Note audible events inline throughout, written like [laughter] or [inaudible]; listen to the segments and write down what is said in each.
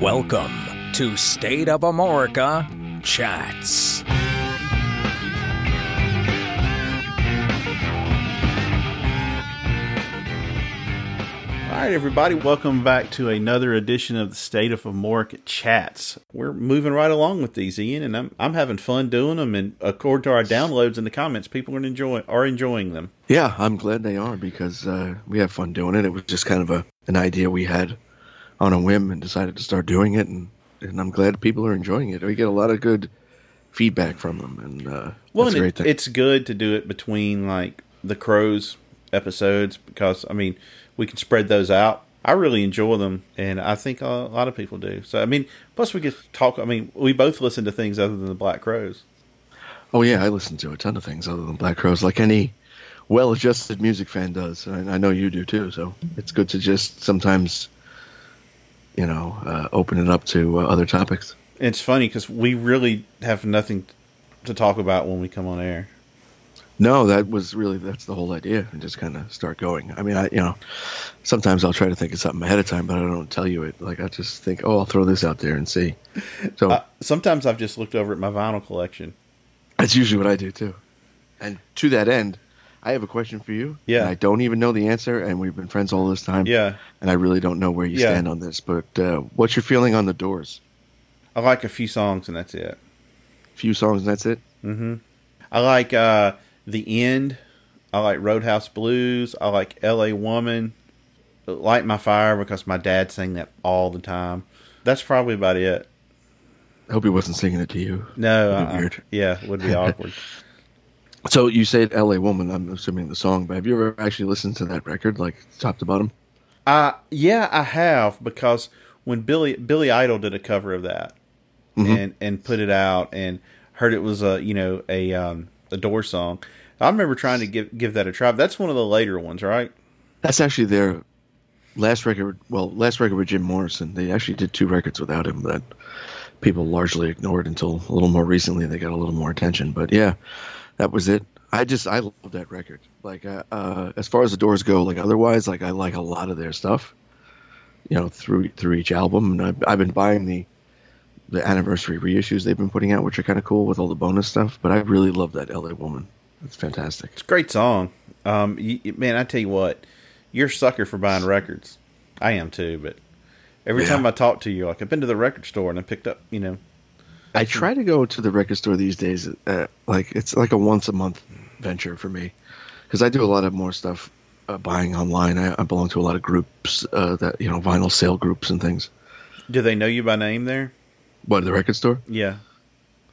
Welcome to State of Amorica Chats. All right, everybody, welcome back to another edition of the State of Amorica Chats. We're moving right along with these, Ian, and I'm I'm having fun doing them. And according to our downloads in the comments, people are enjoying are enjoying them. Yeah, I'm glad they are because uh, we have fun doing it. It was just kind of a an idea we had on a whim and decided to start doing it, and and I'm glad people are enjoying it. We get a lot of good feedback from them, and uh, Well, and a it, great thing. it's good to do it between like the Crowes episodes because I mean we can spread those out. I really enjoy them, and I think a lot of people do. So I mean, plus we get to talk. I mean, we both listen to things other than the Black Crowes. Oh yeah, I listen to a ton of things other than Black Crowes, like any well-adjusted music fan does. And I know you do too. So it's good to just sometimes, you know, uh, open it up to uh, other topics. It's funny because we really have nothing to talk about when we come on air. No, that was really that's the whole idea, and just kind of start going. I mean, I you know, sometimes I'll try to think of something ahead of time, but I don't tell you it. Like I just think, oh, I'll throw this out there and see. [laughs] So Uh, sometimes I've just looked over at my vinyl collection. that's usually what I do too. And to that end, I have a question for you. Yeah. and I don't even know the answer, and we've been friends all this time. Yeah, and I really don't know where you Yeah. stand on this. But uh, what's your feeling on the Doors? I like a few songs and that's it. A Few songs, and that's it. Mm-hmm. I like uh, the end. I like Roadhouse Blues. I like L.A. Woman. Light My Fire because my dad sang that all the time. That's probably about it. I hope he wasn't singing it to you. No, uh-uh. weird. yeah, it would be [laughs] awkward. So you said "L.A. Woman." I'm assuming the song, but have you ever actually listened to that record, like top to bottom? Uh yeah, I have because when Billy Billy Idol did a cover of that Mm-hmm. and and put it out and heard it was a you know a um a door song. I remember trying to give give that a try. That's one of the later ones, right? That's actually their last record. Well, last record with Jim Morrison. They actually did two records without him that people largely ignored until a little more recently. They got a little more attention. But yeah, that was it. I just I love that record. Like uh, uh, as far as the Doors go, like otherwise, like I like a lot of their stuff. You know, through through each album, and I've, I've been buying the the anniversary reissues they've been putting out, which are kind of cool with all the bonus stuff. But I really love that LA Woman. It's fantastic. It's a great song. Um, you, man, I tell you what, you're a sucker for buying records. I am too, but every Yeah. time I talk to you, like I've been to the record store and I picked up, you know, I try to go to the record store these days. Uh, like it's like a once a month venture for me because I do a lot of more stuff uh, buying online. I, I belong to a lot of groups uh, that you know vinyl sale groups and things. do they know you by name there? What the record store? Yeah.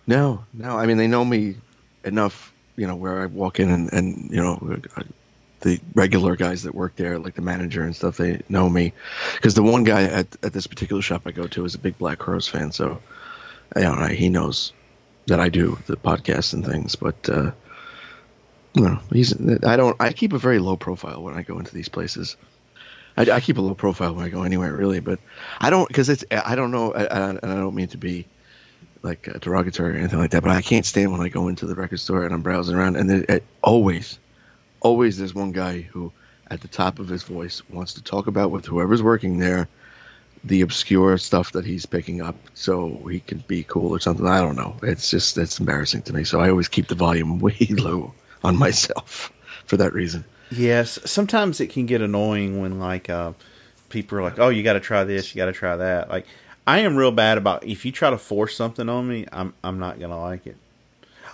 No, no. I mean, they know me enough. You know, where I walk in and and you know. uh, The regular guys that work there, like the manager and stuff, they know me because the one guy at, at this particular shop I go to is a big Black Crowes fan. So, know, he knows that I do the podcast and things. But uh, you know, he's I don't I keep a very low profile when I go into these places. I, I keep a low profile when I go anywhere, really. But I don't because it's I don't know, I- I- and I don't mean to be like uh, derogatory or anything like that. But I can't stand when I go into the record store and I'm browsing around, and then it, always, always there's one guy who, at the top of his voice, wants to talk about with whoever's working there the obscure stuff that he's picking up so he can be cool or something. I don't know. It's just it's embarrassing to me. So I always keep the volume [laughs] way low on myself for that reason. Yes, sometimes it can get annoying when like uh, people are like, "Oh, you got to try this, you got to try that." Like, I am real bad about if you try to force something on me, I'm I'm not gonna like it.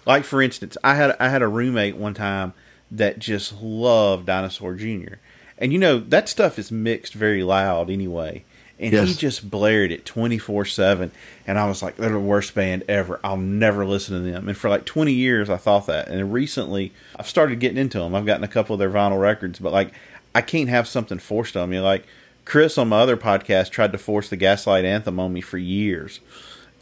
Like for instance, I had I had a roommate one time that just loved Dinosaur Jr. And you know that stuff is mixed very loud anyway. And he just blared it twenty four seven, and I was like, "They're the worst band ever. I'll never listen to them." And for like twenty years, I thought that. And recently, I've started getting into them. I've gotten a couple of their vinyl records, but like, I can't have something forced on me. Like Chris on my other podcast tried to force the Gaslight Anthem on me for years,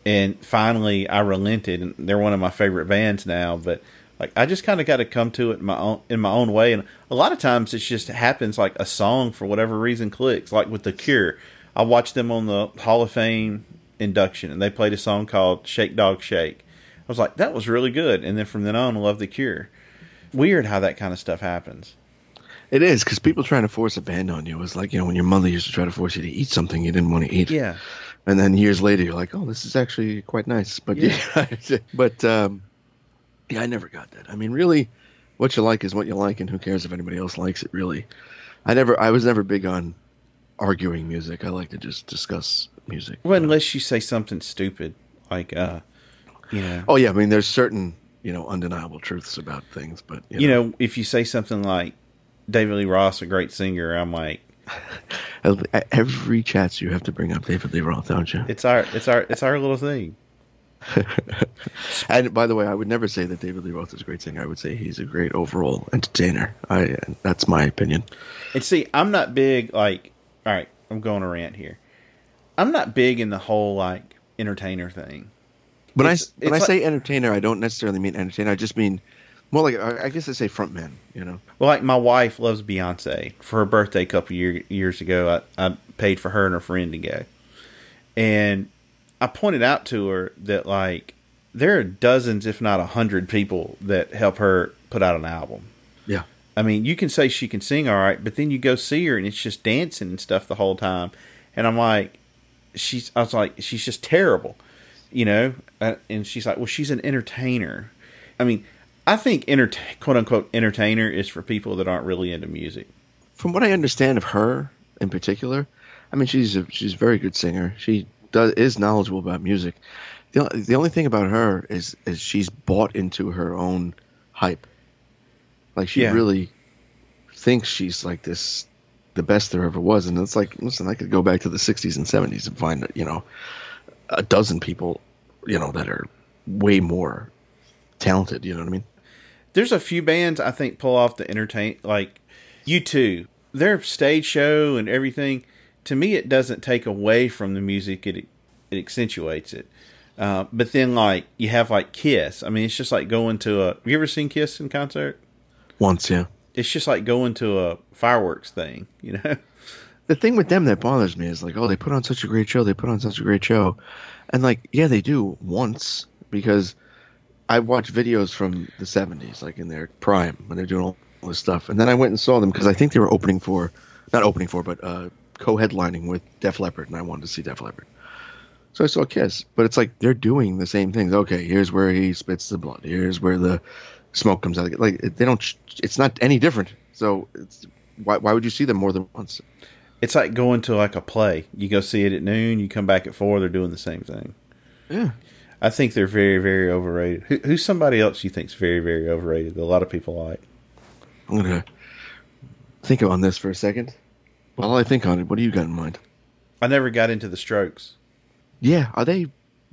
and finally, I relented. And they're one of my favorite bands now, but. Like I just kind of got to come to it in my own in my own way, and a lot of times it just happens. Like a song for whatever reason clicks. Like with the Cure, I watched them on the Hall of Fame induction, and they played a song called "Shake Dog Shake." I was like, that was really good, and then from then on, I love the Cure. Weird how that kind of stuff happens. It is because people trying to force a band on you was like you know when your mother used to try to force you to eat something you didn't want to eat. Yeah, and then years later you're like, oh, this is actually quite nice. But yeah, [laughs] but um, yeah, I never got that. I mean, really, what you like is what you like, and who cares if anybody else likes it? Really, I never, I was never big on arguing music. I like to just discuss music. Well, unless you say something stupid, like, uh, you know. Oh yeah, I mean, there's certain you know undeniable truths about things, but you, know, if you say something like David Lee Roth, a great singer, I'm like, [laughs] every chats you have to bring up David Lee Roth, don't you? It's our, it's our, it's our little thing. [laughs] and by the way, I would never say that David Lee Roth is a great singer. I would say he's a great overall entertainer. I that's my opinion. And see, I'm not big like. All right, I'm going to rant here. I'm not big in the whole like entertainer thing. When it's, I when I like, say entertainer, I don't necessarily mean entertainer. I just mean more like I guess I say frontman. You know. Well, like my wife loves Beyonce. For her birthday a couple year, years ago, I, I paid for her and her friend to go, and I pointed out to her that like there are dozens, if not a hundred, people that help her put out an album. I mean, you can say she can sing all right, but then you go see her and it's just dancing and stuff the whole time. And I'm like, she's, I was like, she's just terrible, you know? Uh, and she's like, well, she's an entertainer. I mean, I think enter- quote unquote entertainer is for people that aren't really into music. From what I understand of her in particular, I mean, she's a, she's a very good singer. She does is knowledgeable about music. The, the only thing about her is is she's bought into her own hype. Like she yeah. really thinks she's like this the best there ever was. And it's like listen i could go back to the 60s and 70s and find you know a dozen people you know that are way more talented you know what i mean? There's a few bands i think pull off the entertain like U2, their stage show and everything to me it doesn't take away from the music. It it accentuates it. Uh, but then like you have like kiss. I mean it's just like going to a have you ever seen kiss in concert once yeah it's just like going to a fireworks thing you know [laughs] the thing with them that bothers me is like oh they put on such a great show they put on such a great show and like yeah they do once because i watched videos from the 70s like in their prime when they're doing all this stuff and then i went and saw them because i think they were opening for not opening for but uh co-headlining with Def Leppard, and I wanted to see Def Leppard. So I saw Kiss, but it's like they're doing the same things. Okay, here's where he spits the blood. Here's where the smoke comes out. Like they don't. It's not any different. So it's why why would you see them more than once? It's like going to like a play. You go see it at noon. You come back at four. They're doing the same thing. Yeah. I think they're very, very overrated. Who, who's somebody else you think's very, very overrated that a lot of people like? I'm gonna think on this for a second. While I think on it, what do you got in mind? I never got into the Strokes. Yeah, are they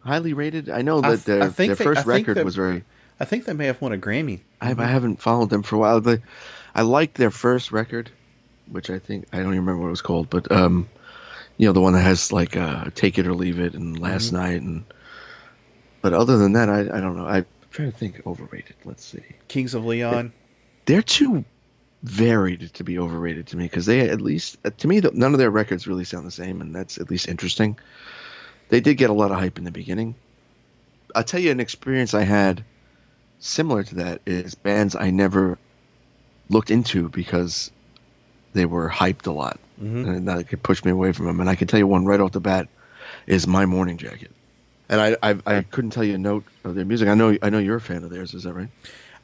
highly rated? I know that I th- their, their they, first record was very. I think they may have won a Grammy. I, I haven't followed them for a while. But I liked their first record, which I think I don't even remember what it was called, but um, you know the one that has like uh, "Take It or Leave It" and "Last mm-hmm. Night," and but other than that, I I don't know. I'm trying to think overrated. Let's see. Kings of Leon. They're too varied to be overrated to me because they at least to me none of their records really sound the same and that's at least interesting they did get a lot of hype in the beginning i'll tell you an experience i had similar to that is bands i never looked into because they were hyped a lot mm-hmm. and that could push me away from them and i can tell you one right off the bat is my morning jacket and I, I i couldn't tell you a note of their music i know i know you're a fan of theirs is that right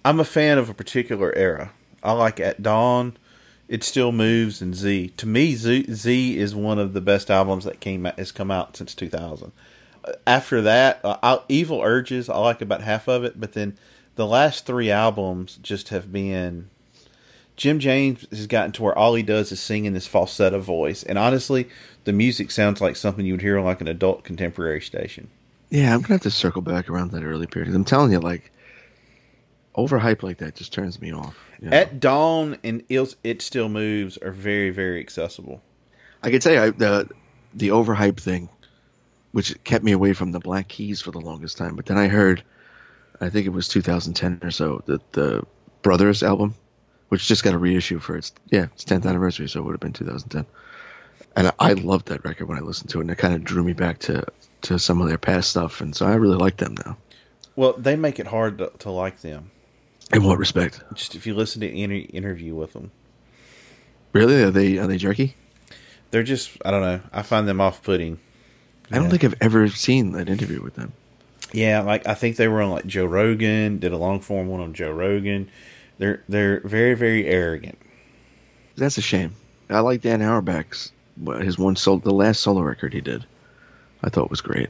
i'm a fan of a particular era I like At Dawn. It still moves and Z. To me, Z, Z is one of the best albums that came has come out since 2000. After that, uh, Evil Urges, I like about half of it, but then the last three albums just have been. Jim James has gotten to where all he does is sing in this falsetto voice, and honestly, the music sounds like something you would hear on like an adult contemporary station. Yeah, I'm gonna have to circle back around that early period. I'm telling you, like overhype like that just turns me off. You know? At dawn and it still moves are very very accessible. I can tell you the the overhype thing, which kept me away from the Black Keys for the longest time. But then I heard, I think it was 2010 or so, that the Brothers album, which just got a reissue for its yeah its 10th anniversary, so it would have been 2010. And I, I loved that record when I listened to it, and it kind of drew me back to to some of their past stuff, and so I really like them now. Well, they make it hard to, to like them in what respect? Just if you listen to any interview with them. Really? Are they are they jerky? They're just I don't know. I find them off putting. I don't think I've ever seen an interview with them. Yeah, like I think they were on like Joe Rogan, did a long form one on Joe Rogan. They're they're very very arrogant. That's a shame. I like Dan Auerbach's his one sol the last solo record he did. I thought was great,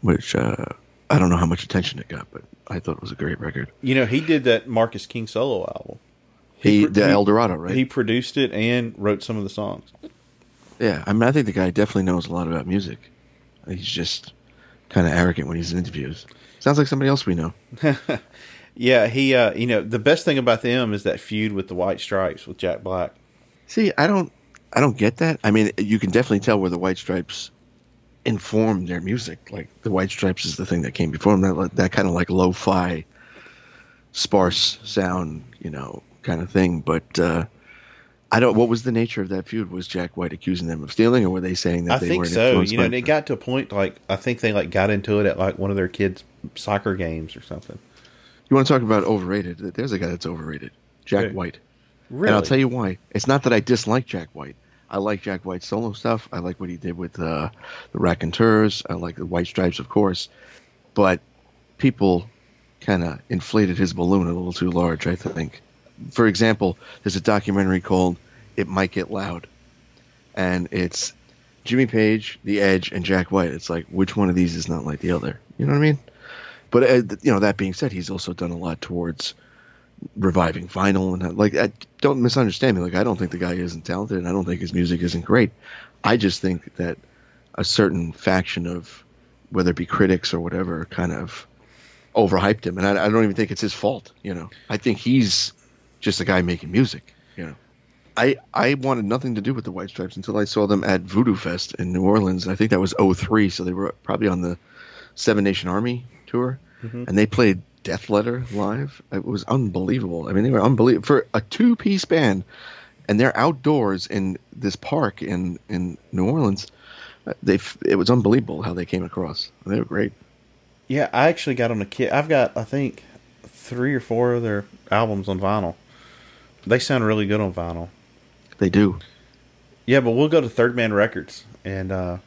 which uh, I don't know how much attention it got, but I thought it was a great record. You know, he did that Marcus King solo album. He, pro- the he- El Dorado, right? He produced it and wrote some of the songs. yeah, I mean, I think the guy definitely knows a lot about music. He's just kind of arrogant when he's in interviews. Sounds like somebody else we know. [laughs] Yeah, he uh you know, the best thing about them is that feud with the White Stripes with Jack Black. See, I don't, I don't get that. I mean, you can definitely tell where the White Stripes informed their music. Like the White Stripes is the thing that came before them. That that kind of like lo-fi, sparse sound, you know, kind of thing. But uh, I don't. What was the nature of that feud? Was Jack White accusing them of stealing, or were they saying that I they think were so. You know, and it got to a point like I think they like got into it at like one of their kids' soccer games or something. You want to talk about overrated? There's a guy that's overrated, Jack Who? White. Really? And I'll tell you why. It's not that I dislike Jack White. I like Jack White's solo stuff. I like what he did with uh, the Raconteurs. I like the White Stripes, of course. But people kind of inflated his balloon a little too large, I think. For example, there's a documentary called It Might Get Loud. And it's Jimmy Page, The Edge, and Jack White. It's like, which one of these is not like the other? You know what I mean? But, uh, you know, that being said, he's also done a lot towards reviving vinyl and like I, don't misunderstand me like i don't think the guy isn't talented and i don't think his music isn't great i just think that a certain faction of whether it be critics or whatever kind of overhyped him and I, I don't even think it's his fault you know i think he's just a guy making music you know i i wanted nothing to do with the white stripes until i saw them at voodoo fest in new orleans i think that was 03 so they were probably on the seven nation army tour and they played Death Letter live. It was unbelievable. I mean, they were unbelievable for a two-piece band, and they're outdoors in this park in in New Orleans. Uh, They it was unbelievable how they came across. They were great. Yeah, I actually got on a kit. I've got I think three or four of their albums on vinyl. They sound really good on vinyl. They do. Yeah, but we'll go to Third Man Records and uh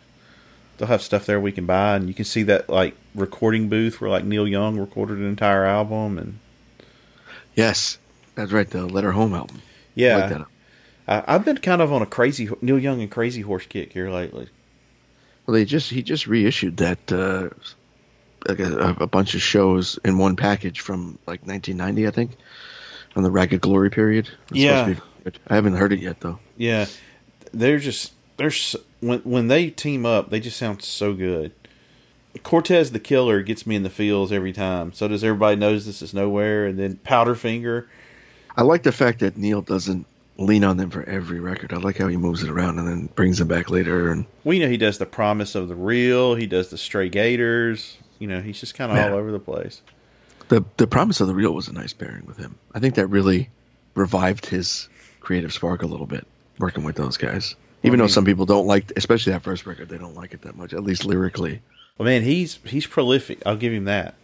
they'll have stuff there we can buy and you can see that like recording booth where like Neil Young recorded an entire album and Yes, that's right. The Letter Home album. I yeah. like. I, I've been kind of on a crazy Neil Young and Crazy Horse kick here lately. Well, they just he just reissued that uh, like a, a bunch of shows in one package from like 1990, I think, on the Ragged Glory period. It's Yeah. supposed to be. I haven't heard it yet though. Yeah, they're just they're s- when when they team up, they just sound so good. Cortez the Killer gets me in the feels every time. So does everybody knows this is nowhere, and then Powderfinger. I like the fact that Neil doesn't lean on them for every record. I like how he moves it around and then brings them back later. And We know he does the Promise of the Real. He does the Stray Gators. You know, he's just kind of Yeah. all over the place. The the promise of the real was a nice pairing with him. I think that really revived his creative spark a little bit working with those guys. Even Well, though some people don't like, especially that first record, they don't like it that much. At least lyrically, Well, man, he's he's prolific. I'll give him that.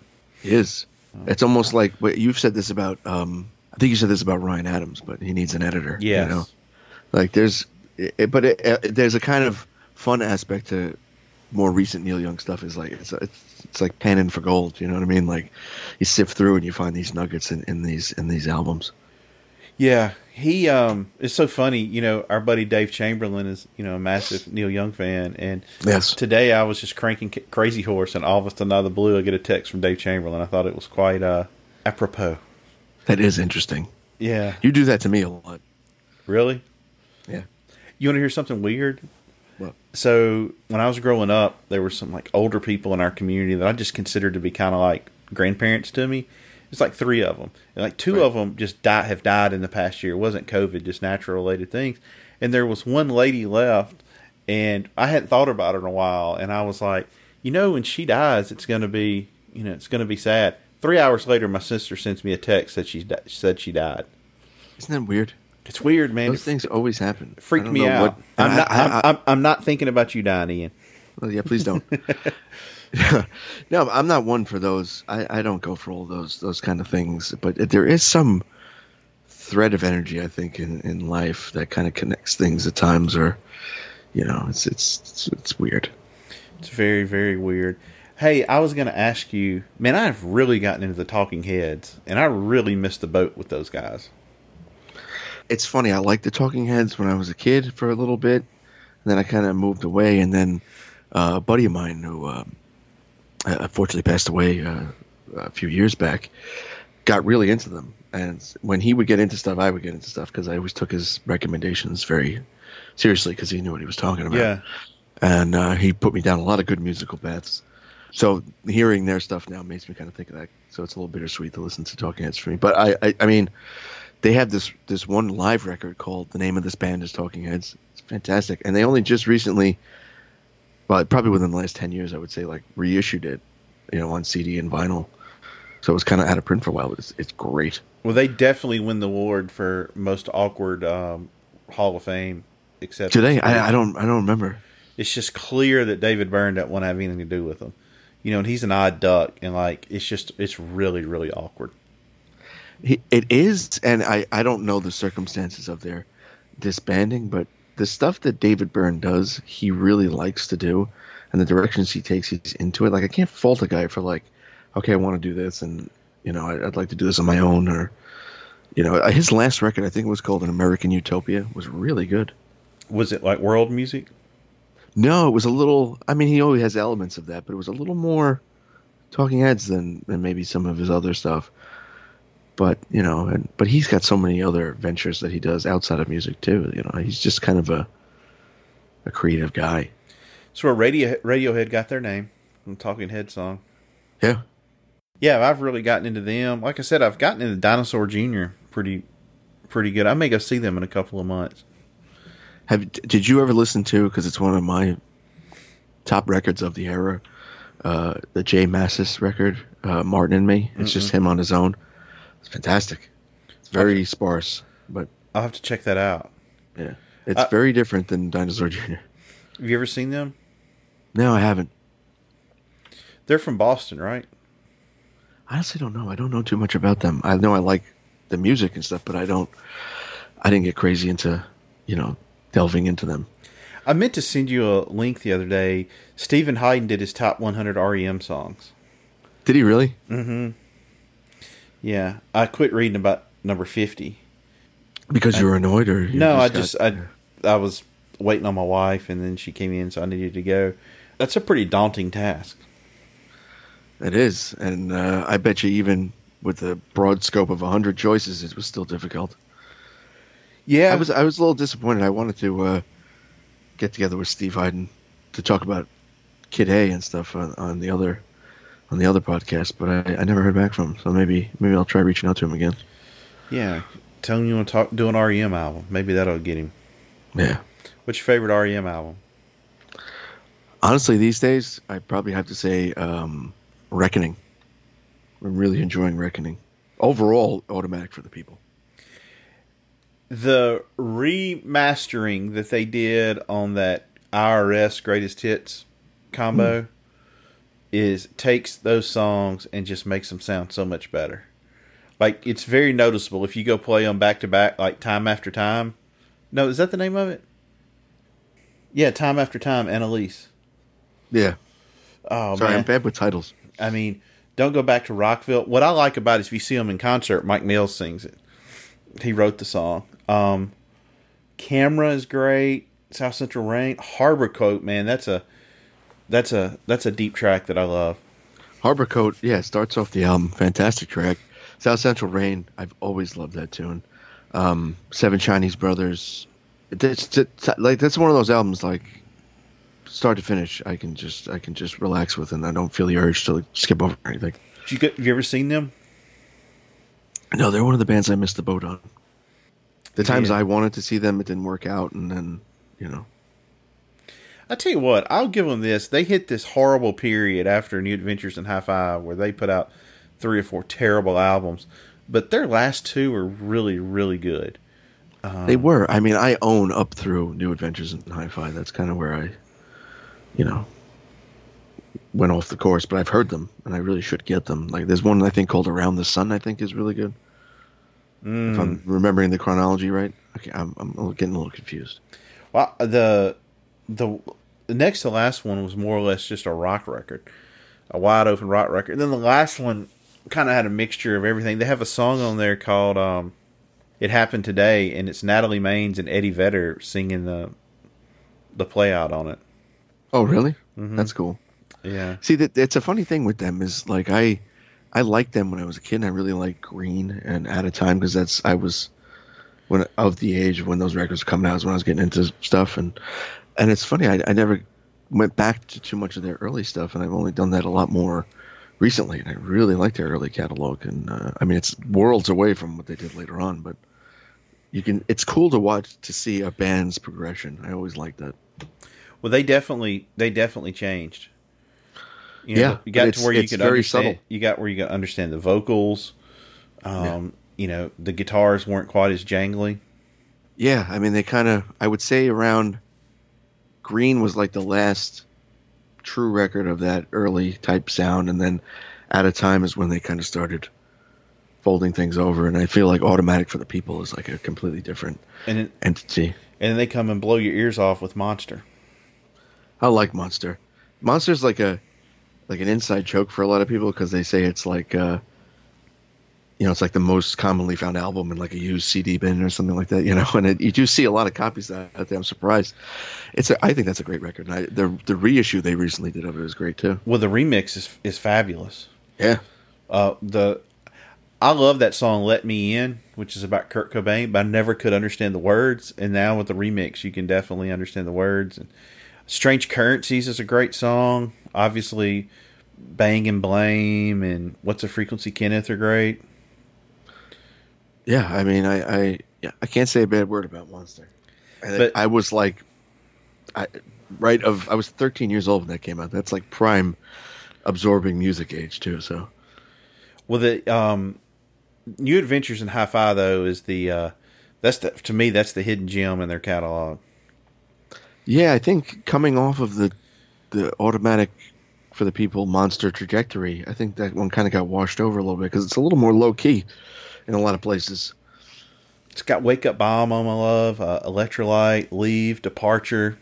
he is. It's almost like what you've said this about. Um, I think you said this about Ryan Adams, but he needs an editor. Yeah. You know? Like there's, it, but it, it, there's a kind of fun aspect to more recent Neil Young stuff. Is like it's it's, it's like panning for gold. You know what I mean? Like you sift through and you find these nuggets in, in these in these albums. Yeah, he um it's so funny, you know, our buddy Dave Chamberlain is, you know, a massive Neil Young fan and Yes. today I was just cranking Crazy Horse and all of a sudden out of the blue I get a text from Dave Chamberlain. I thought it was quite uh apropos. That is interesting. Yeah. You do that to me a lot. Really? Yeah. You want to hear something weird? What? So, when I was growing up, there were some like older people in our community that I just considered to be kind of like grandparents to me. It's like three of them, and like two Right. of them just die have died in the past year. It wasn't COVID, just natural related things. And there was one lady left, and I hadn't thought about her in a while, and I was like, you know, when she dies, it's gonna be, you know, it's gonna be sad. Three hours later, my sister sends me a text that she said she died. Isn't that weird? It's weird, man. Those It things always happen. I freaked me out. what- I'm not. I- I'm, I'm, I'm not thinking about you dying, Ian. Well, yeah, please don't. [laughs] [laughs] no, I'm not one for those. I, I don't go for all those those kind of things. But there is some thread of energy, I think, in, in life that kind of connects things at times, or you know, it's it's it's, it's weird. It's very, very weird. Hey, I was going to ask you, man, I've really gotten into the Talking Heads, and I really missed the boat with those guys. It's funny. I liked the Talking Heads when I was a kid for a little bit, and then I kind of moved away. And then uh, a buddy of mine who uh, unfortunately passed away uh, a few years back got really into them. And when he would get into stuff, I would get into stuff because I always took his recommendations very seriously because he knew what he was talking about. Yeah. And uh, he put me down a lot of good musical paths. So hearing their stuff now makes me kind of think of that. So it's a little bittersweet to listen to Talking Heads for me. But I, I, I mean, they have this this one live record called the name of this band is Talking Heads. It's fantastic, and they only just recently, well, probably within the last ten years, I would say, like reissued it, you know, on CD and vinyl. So it was kind of out of print for a while, but it's, it's great. Well, they definitely win the award for most awkward um, Hall of Fame. Except today, I, I don't I don't remember. It's just clear that David Byrne doesn't want to have anything to do with them. You know, and he's an odd duck, and like it's just it's really really awkward. It is, and I I don't know the circumstances of their disbanding, but the stuff that David Byrne does, he really likes to do, and the directions he takes, he's into it. Like I can't fault a guy for like, okay, I want to do this, and you know, I'd like to do this on my own, or you know, his last record, I think it was called An American Utopia, was really good. Was it like world music? No, it was a little. I mean, he always has elements of that, but it was a little more Talking Heads than than maybe some of his other stuff. But you know, and but he's got so many other ventures that he does outside of music too. You know, he's just kind of a a creative guy. So where Radio Radiohead got their name from Talking Head song. Yeah, yeah, I've really gotten into them. Like I said, I've gotten into Dinosaur Jr. pretty pretty good. I may go see them in a couple of months. Have did you ever listen to? Because it's one of my top records of the era. Uh, the J Mascis record, uh, Martin and Me. It's mm just him on his own. It's fantastic. It's very sparse, but I'll have to check that out. Yeah, it's uh, very different than Dinosaur Jr. Have you ever seen them? No, I haven't. They're from Boston, right? I honestly don't know. I don't know too much about them. I know I like the music and stuff, but I don't. I didn't get crazy into, you know, delving into them. I meant to send you a link the other day. Steven Hyden did his top 100 REM songs. Did he really? Mm-hmm. Yeah, I quit reading about number 50 because I, you were annoyed, or no? Just I just I I was waiting on my wife, and then she came in, so I needed to go. That's a pretty daunting task. It is, and uh, I bet you even with the broad scope of hundred choices, it was still difficult. Yeah, I was I was a little disappointed. I wanted to uh, get together with Steve Hyden to talk about Kid A and stuff on, on the other on the other podcast, but I, I, never heard back from him. So maybe maybe I'll try reaching out to him again. Yeah, tell him you want to talk, do an REM album. Maybe that'll get him. Yeah. What's your favorite REM album? Honestly, these days I probably have to say um, Reckoning. I'm really enjoying Reckoning. Overall, automatic for the people the remastering that they did on that IRS greatest hits combo mm. Is takes those songs and just makes them sound so much better. Like it's very noticeable if you go play them back to back, like time after time. No, is that the name of it? Yeah, time after time, Annelise. Yeah. Oh Sorry, man, I'm bad with titles. I mean, don't go back to Rockville. What I like about it is if you see them in concert, Mike Mills sings it. He wrote the song. Um, Camera is great. South Central Rain, Harbor Coat, man, that's a that's a that's a deep track that I love. Harbor Coat, yeah, starts off the album, fantastic track. South Central Rain, I've always loved that tune. Um, Seven Chinese Brothers, it's, it's, like that's one of those albums like start to finish. I can just I can just relax with, and I don't feel the urge to like, skip over anything. Did you get, have you ever seen them? No, they're one of the bands I missed the boat on. The times yeah. I wanted to see them, it didn't work out, and then you know. I tell you what, I'll give them this. They hit this horrible period after New Adventures in Hi-Fi where they put out three or four terrible albums, but their last two were really, really good. Um, they were. I mean, I own up through New Adventures in Hi-Fi. That's kind of where I, you know, went off the course. But I've heard them, and I really should get them. Like, there's one I think called Around the Sun. I think is really good. Mm. If I'm mm. remembering the chronology right, okay, I'm, I'm getting a little confused. Well, the the the next to last one was more or less just a rock record, a wide open rock record. And then the last one kind of had a mixture of everything. They have a song on there called um, "It Happened Today," and it's Natalie Maines and Eddie Vedder singing the the play out on it. Oh, really? Mm-hmm. That's cool. Yeah. See, that it's a funny thing with them is like I, I liked them when I was a kid. and I really liked Green and Out of Time because that's I was when of the age when those records were coming out was when I was getting into stuff and and it's funny I, I never went back to too much of their early stuff and I've only done that a lot more recently and I really like their early catalog and uh, I mean it's worlds away from what they did later on but you can it's cool to watch to see a band's progression. I always like that. Well, they definitely they definitely changed. You know, Yeah, you got to where you could understand. subtle. You got where you could understand the vocals. Um, You know, the guitars weren't quite as jangly. Yeah, I mean they kind of I would say around Green was like the last true record of that early type sound and then Out of Time is when they kind of started folding things over and I feel like Automatic for the People is like a completely different And then, entity. and then they come and blow your ears off with Monster. I like Monster. Monster's like a like an inside joke for a lot of people because they say it's like uh you know it's like the most commonly found album in like a used CD bin or something like that. You know, [laughs] and it, you do see a lot of copies out there. I'm surprised. It's a, I think that's a great record. And I, the the reissue they recently did of it is great too. Well, the remix is is fabulous. Yeah, Uh, the I love that song "Let Me In," which is about Kurt Cobain, but I never could understand the words. And now with the remix, you can definitely understand the words. And "Strange Currencies" is a great song. Obviously, "Bang and Blame" and "What's a Frequency, Kenneth" are great. Yeah. I mean, I I yeah, I can't say a bad word about Monster. And But- I was like, I right of I was 13 years old when that came out. That's like prime absorbing music age too. So. Well, the um, "New Adventures in Hi-Fi" though is the uh, that's the to me that's the hidden gem in their catalog. Yeah, I think coming off of the the automatic for the people monster trajectory, I think that one kind of got washed over a little bit because it's a little more low key in a lot of places. It's got "Wake Up Bomb" on my love, uh, "Electrolyte," "Leave," "Departure,"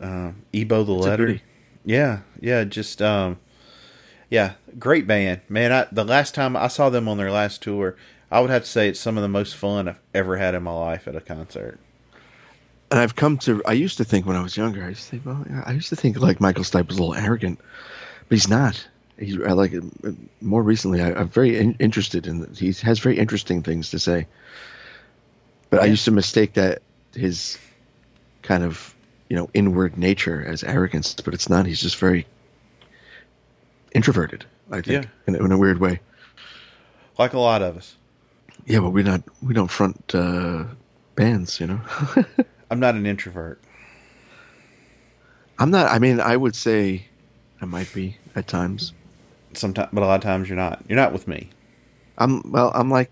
uh, "E-Bow the It's Letter." Yeah, yeah, just um, yeah, great band, man. I, the last time I saw them on their last tour, I would have to say it's some of the most fun I've ever had in my life at a concert. And I've come to I used to think when I was younger, I used to think, well, I used to think like Michael Stipe was a little arrogant, but he's not. He's I like it more recently. I, I'm very in, interested in. He has very interesting things to say. But I used to mistake that his kind of you know inward nature as arrogance, but it's not. He's just very introverted. I think Yeah. in, in a weird way. Like a lot of us. Yeah, but we not we don't front uh, bands, you know. [laughs] I'm not an introvert. I'm not. I mean, I would say I might be at times. Sometimes, but a lot of times you're not. You're not with me. I'm well. I'm like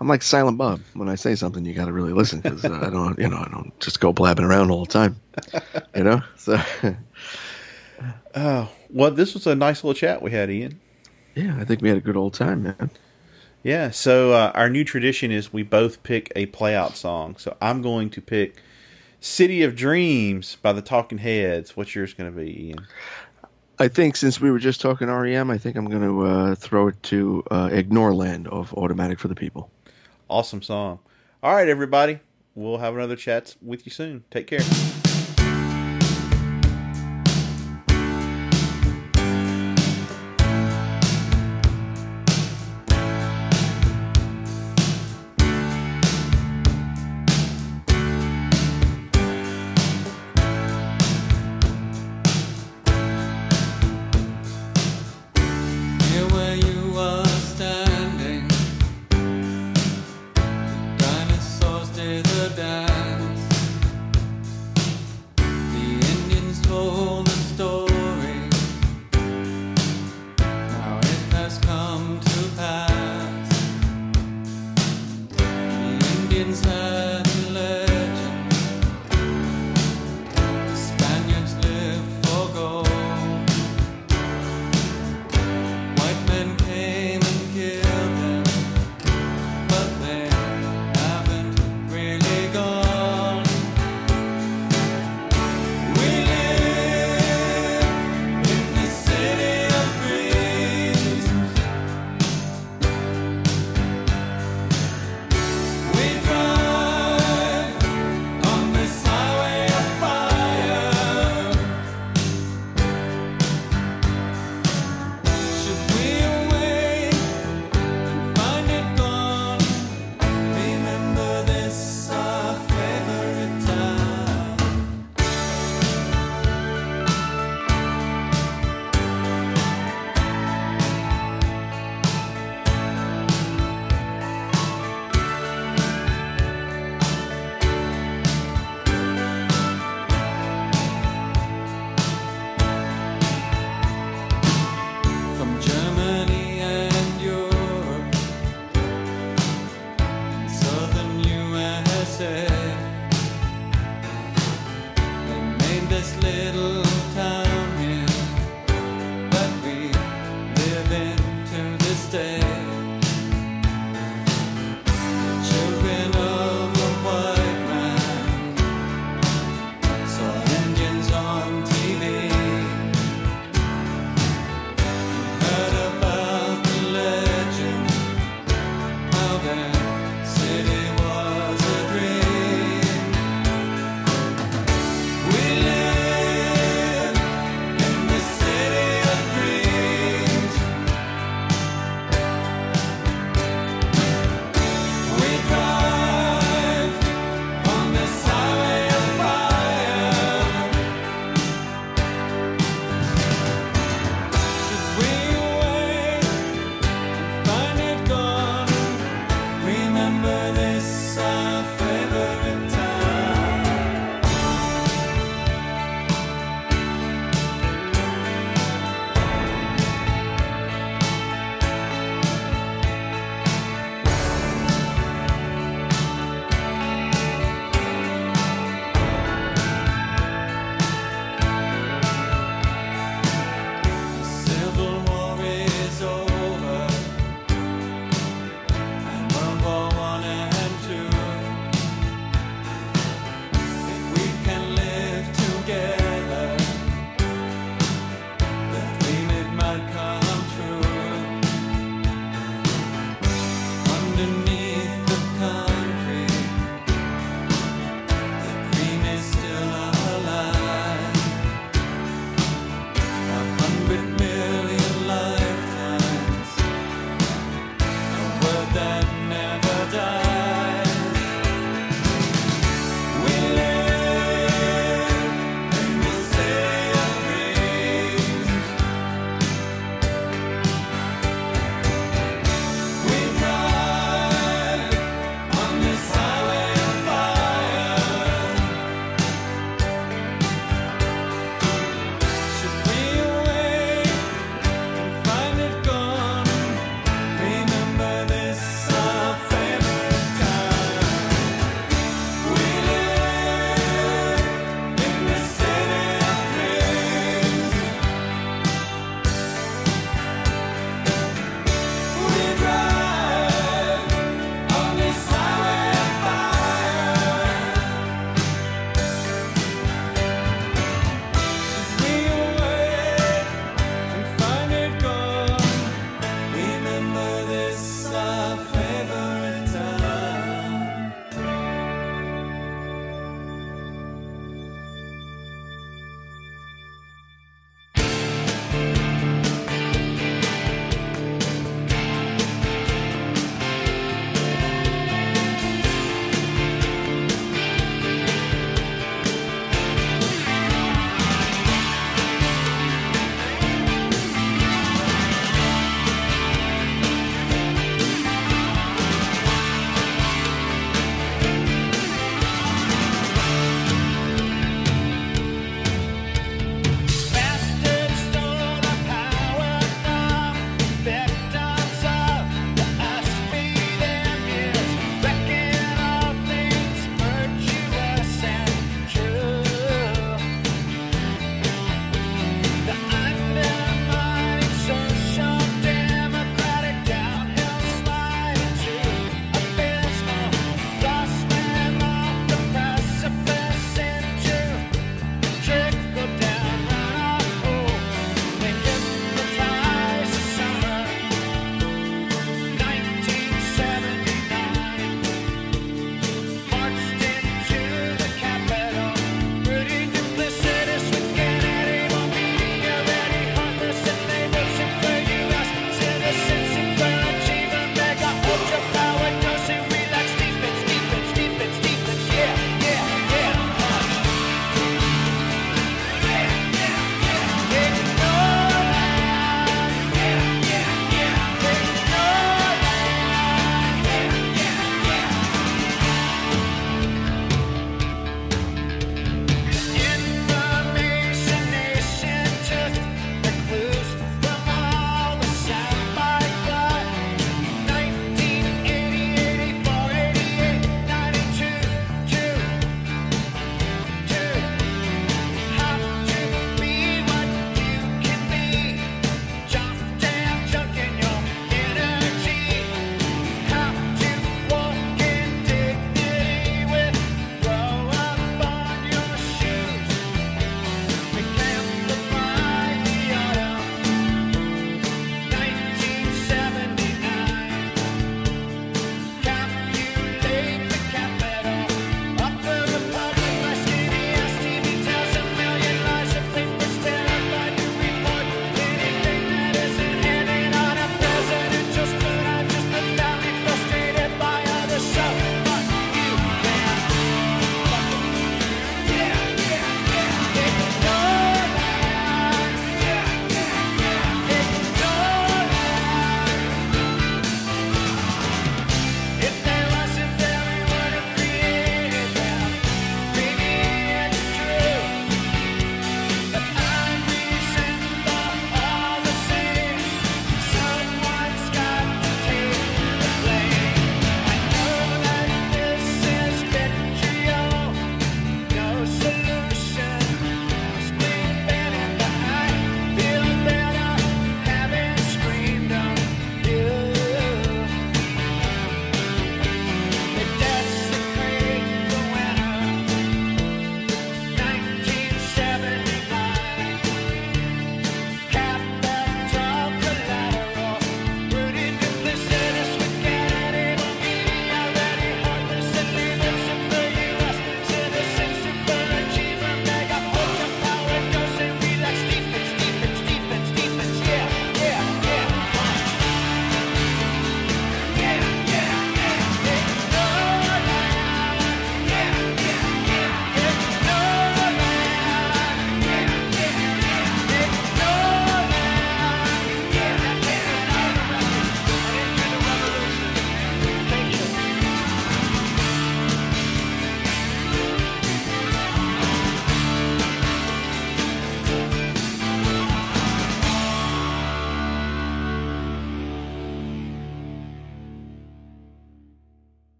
I'm like Silent Bob. When I say something, you got to really listen because uh, I don't, you know, I don't just go blabbing around all the time. [laughs] You know. So [laughs] Oh, well, this was a nice little chat we had, Ian. yeah, I think we had a good old time, man. Yeah, so uh, our new tradition is we both pick a playout song. So I'm going to pick City of Dreams by the Talking Heads. What's yours going to be, Ian? I think since we were just talking REM, I think I'm going to uh, throw it to uh, Ignoreland of Automatic for the People. Awesome song. All right, everybody. We'll have another chat with you soon. Take care.